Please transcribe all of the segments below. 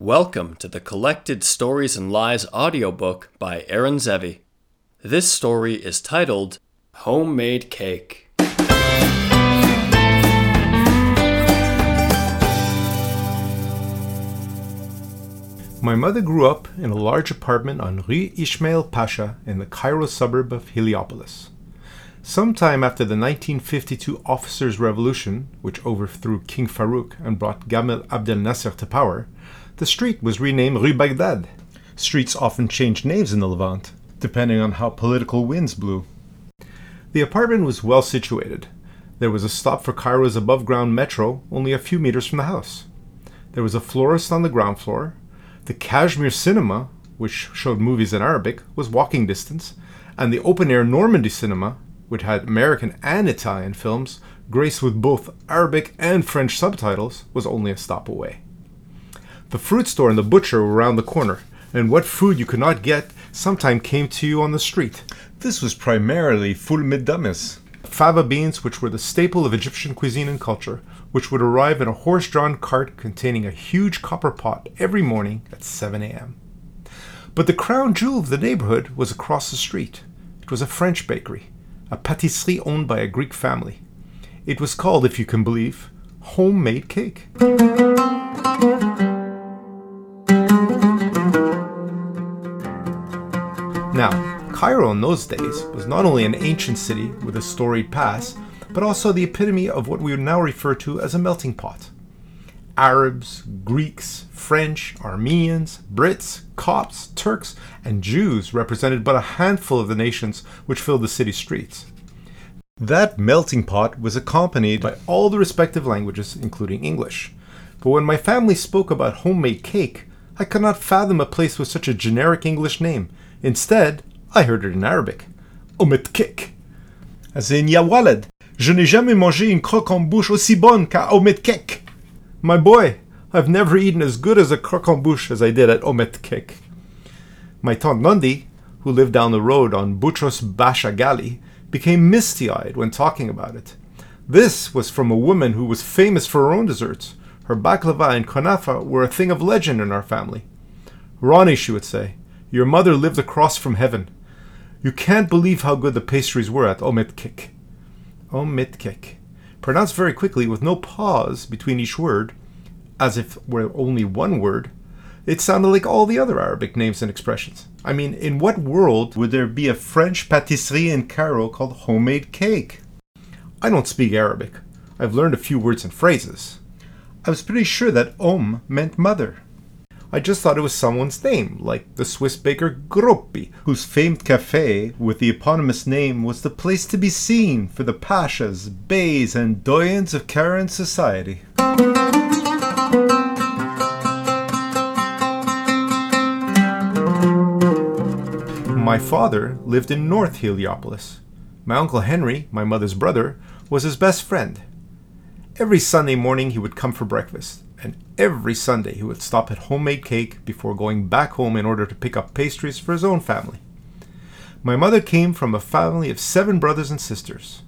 Welcome to the Collected Stories and Lies audiobook by Aaron Zevy. This story is titled Homemade Cake. My mother grew up in a large apartment on Rue Ismail Pasha in the Cairo suburb of Heliopolis. Sometime after the 1952 Officers' Revolution, which overthrew King Farouk and brought Gamal Abdel Nasser to power, the street was renamed Rue Baghdad. Streets often changed names in the Levant, depending on how political winds blew. The apartment was well situated. There was a stop for Cairo's above ground metro only a few meters from the house. There was a florist on the ground floor. The Kashmir Cinema, which showed movies in Arabic, was walking distance, and the open air Normandy Cinema, which had American and Italian films, graced with both Arabic and French subtitles, was only a stop away. The fruit store and the butcher were around the corner, and what food you could not get sometime came to you on the street. This was primarily ful medames, fava beans, which were the staple of Egyptian cuisine and culture, which would arrive in a horse drawn cart containing a huge copper pot every morning at 7 a.m. But the crown jewel of the neighborhood was across the street. It was a French bakery, a patisserie owned by a Greek family. It was called, if you can believe, homemade cake. Now, Cairo in those days was not only an ancient city with a storied past, but also the epitome of what we would now refer to as a melting pot. Arabs, Greeks, French, Armenians, Brits, Copts, Turks, and Jews represented but a handful of the nations which filled the city streets. That melting pot was accompanied by all the respective languages, including English. But when my family spoke about homemade cake, I could not fathom a place with such a generic English name, Instead, I heard it in Arabic. Omet kek. As in, ya walad, je n'ai jamais mangé une croque en bouche aussi bonne qu'à Omet kek. My boy, I've never eaten as good as a croque en bouche as I did at Omet kek. My tante Nandi, who lived down the road on Boutros Basha Gali, became misty eyed when talking about it. This was from a woman who was famous for her own desserts. Her baklava and kunafa were a thing of legend in our family. Ronnie, she would say, your mother lived across from heaven. You can't believe how good the pastries were at Ometkek. Ometkek. Pronounced very quickly with no pause between each word, as if were only one word, it sounded like all the other Arabic names and expressions. I mean, in what world would there be a French patisserie in Cairo called homemade cake? I don't speak Arabic. I've learned a few words and phrases. I was pretty sure that Om meant mother. I just thought it was someone's name, like the Swiss baker Groppi, whose famed cafe with the eponymous name was the place to be seen for the pashas, beys, and doyens of Cairene society. My father lived in North Heliopolis. My uncle Henry, my mother's brother, was his best friend. Every Sunday morning he would come for breakfast, and every Sunday he would stop at Homemade Cake before going back home in order to pick up pastries for his own family. My mother came from a family of seven brothers and sisters.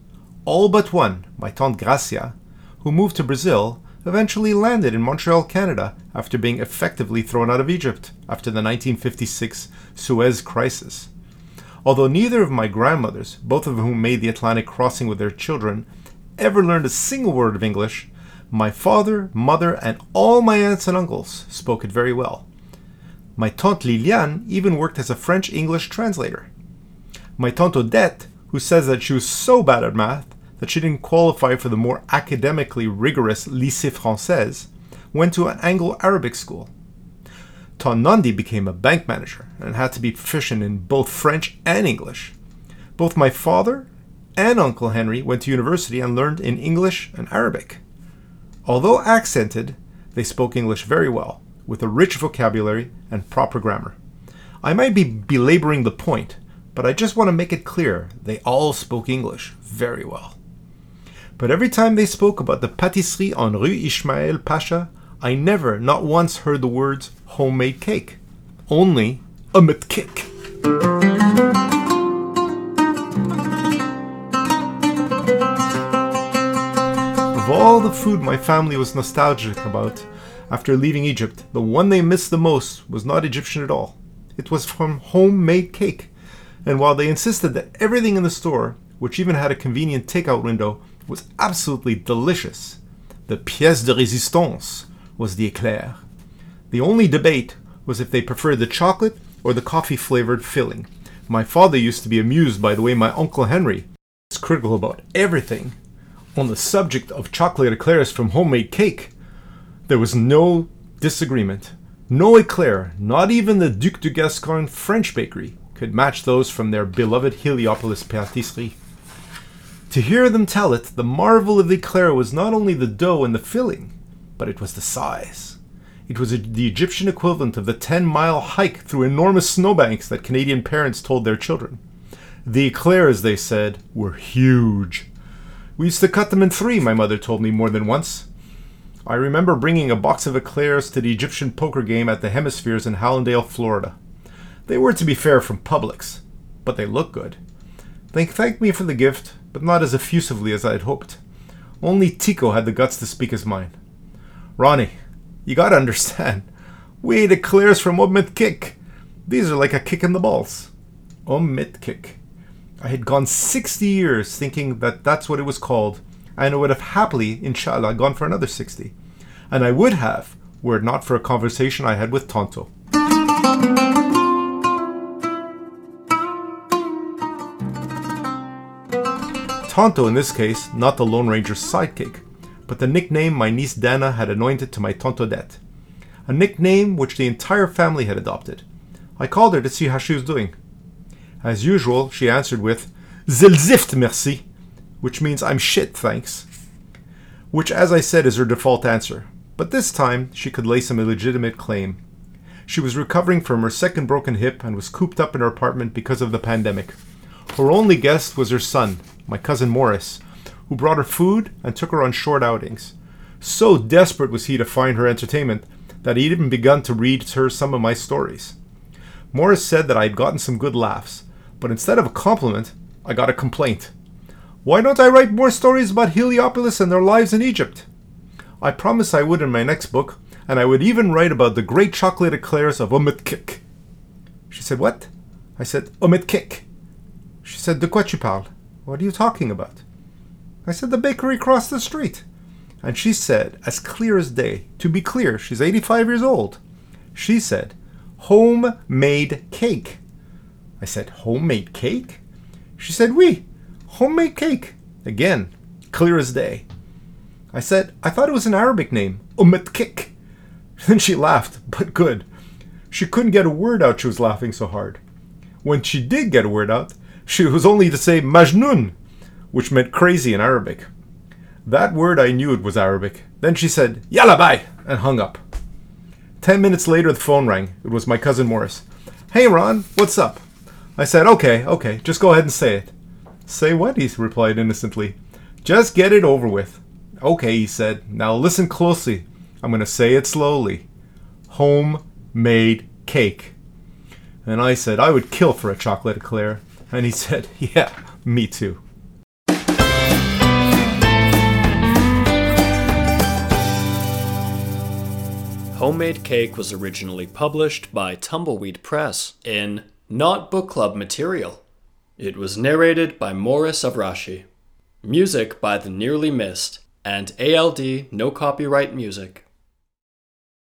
All but one, my Tante Gracia, who moved to Brazil, eventually landed in Montreal, Canada, after being effectively thrown out of Egypt after the 1956 Suez Crisis. Although neither of my grandmothers, both of whom made the Atlantic crossing with their children, ever learned a single word of English, my father, mother, and all my aunts and uncles spoke it very well. My tante Liliane even worked as a French English translator. My tante Odette, who says that she was so bad at math that she didn't qualify for the more academically rigorous Lycée Français, went to an Anglo Arabic school. Tante Nandi became a bank manager and had to be proficient in both French and English. Both my father and Uncle Henry went to university and learned in English and Arabic. Although accented, they spoke English very well, with a rich vocabulary and proper grammar. I might be belaboring the point, but I just want to make it clear they all spoke English very well. But every time they spoke about the patisserie on Rue Ismail Pasha, I never, not once, heard the words homemade cake. Only a cake. All the food my family was nostalgic about, after leaving Egypt, the one they missed the most was not Egyptian at all. It was from homemade cake. And while they insisted that everything in the store, which even had a convenient takeout window, was absolutely delicious, the pièce de résistance was the eclair. The only debate was if they preferred the chocolate or the coffee flavored filling. My father used to be amused by the way my Uncle Henry was critical about everything. On the subject of chocolate eclairs from homemade cake, there was no disagreement. No eclair, not even the Duc de Gascogne French bakery, could match those from their beloved Heliopolis Pâtisserie. To hear them tell it, the marvel of the eclair was not only the dough and the filling, but it was the size. It was the Egyptian equivalent of the 10 mile hike through enormous snowbanks that Canadian parents told their children. The eclairs, they said, were huge. We used to cut them in three, my mother told me more than once. I remember bringing a box of eclairs to the Egyptian poker game at the Hemispheres in Hallandale, Florida. They were, to be fair, from Publix, but they looked good. They thanked me for the gift, but not as effusively as I had hoped. Only Tico had the guts to speak his mind. Ronnie, you gotta understand. We ate eclairs from Omit Kick. These are like a kick in the balls. Omit Kick. I had gone 60 years thinking that that's what it was called, and I would have happily, inshallah, gone for another 60. And I would have, were it not for a conversation I had with Tonto. Tonto, in this case, not the Lone Ranger's sidekick, but the nickname my niece Dana had anointed to my Tante Odette. A nickname which the entire family had adopted. I called her to see how she was doing. As usual, she answered with, Zilzift, merci, which means I'm shit, thanks. Which, as I said, is her default answer. But this time, she could lay some illegitimate claim. She was recovering from her second broken hip and was cooped up in her apartment because of the pandemic. Her only guest was her son, my cousin Morris, who brought her food and took her on short outings. So desperate was he to find her entertainment that he'd even begun to read her some of my stories. Morris said that I had gotten some good laughs, but instead of a compliment, I got a complaint. Why don't I write more stories about Heliopolis and their lives in Egypt? I promised I would in my next book, and I would even write about the great chocolate eclairs of Umitkik. She said, What? I said, Umitkik. She said, De quoi tu parles? What are you talking about? I said, The bakery across the street. And she said, as clear as day, to be clear, she's 85 years old. She said, homemade cake. I said, homemade cake? She said, oui, homemade cake. Again, clear as day. I said, I thought it was an Arabic name, Umetkik. Then she laughed, but good. She couldn't get a word out, she was laughing so hard. When she did get a word out, she was only to say Majnun, which meant crazy in Arabic. That word I knew it was Arabic. Then she said, Yalla bye, and hung up. Ten minutes later, the phone rang. It was my cousin Morris. Hey, Ron, what's up? I said, Okay, okay, just go ahead and say it. Say what? He replied innocently. Just get it over with. Okay, he said. Now listen closely. I'm going to say it slowly. Homemade cake. And I said, I would kill for a chocolate eclair. And he said, Yeah, me too. Homemade Cake was originally published by Tumbleweed Press in Not Book Club Material. It was narrated by Morris Avrashi. Music by The Nearly Missed and ALD No Copyright Music.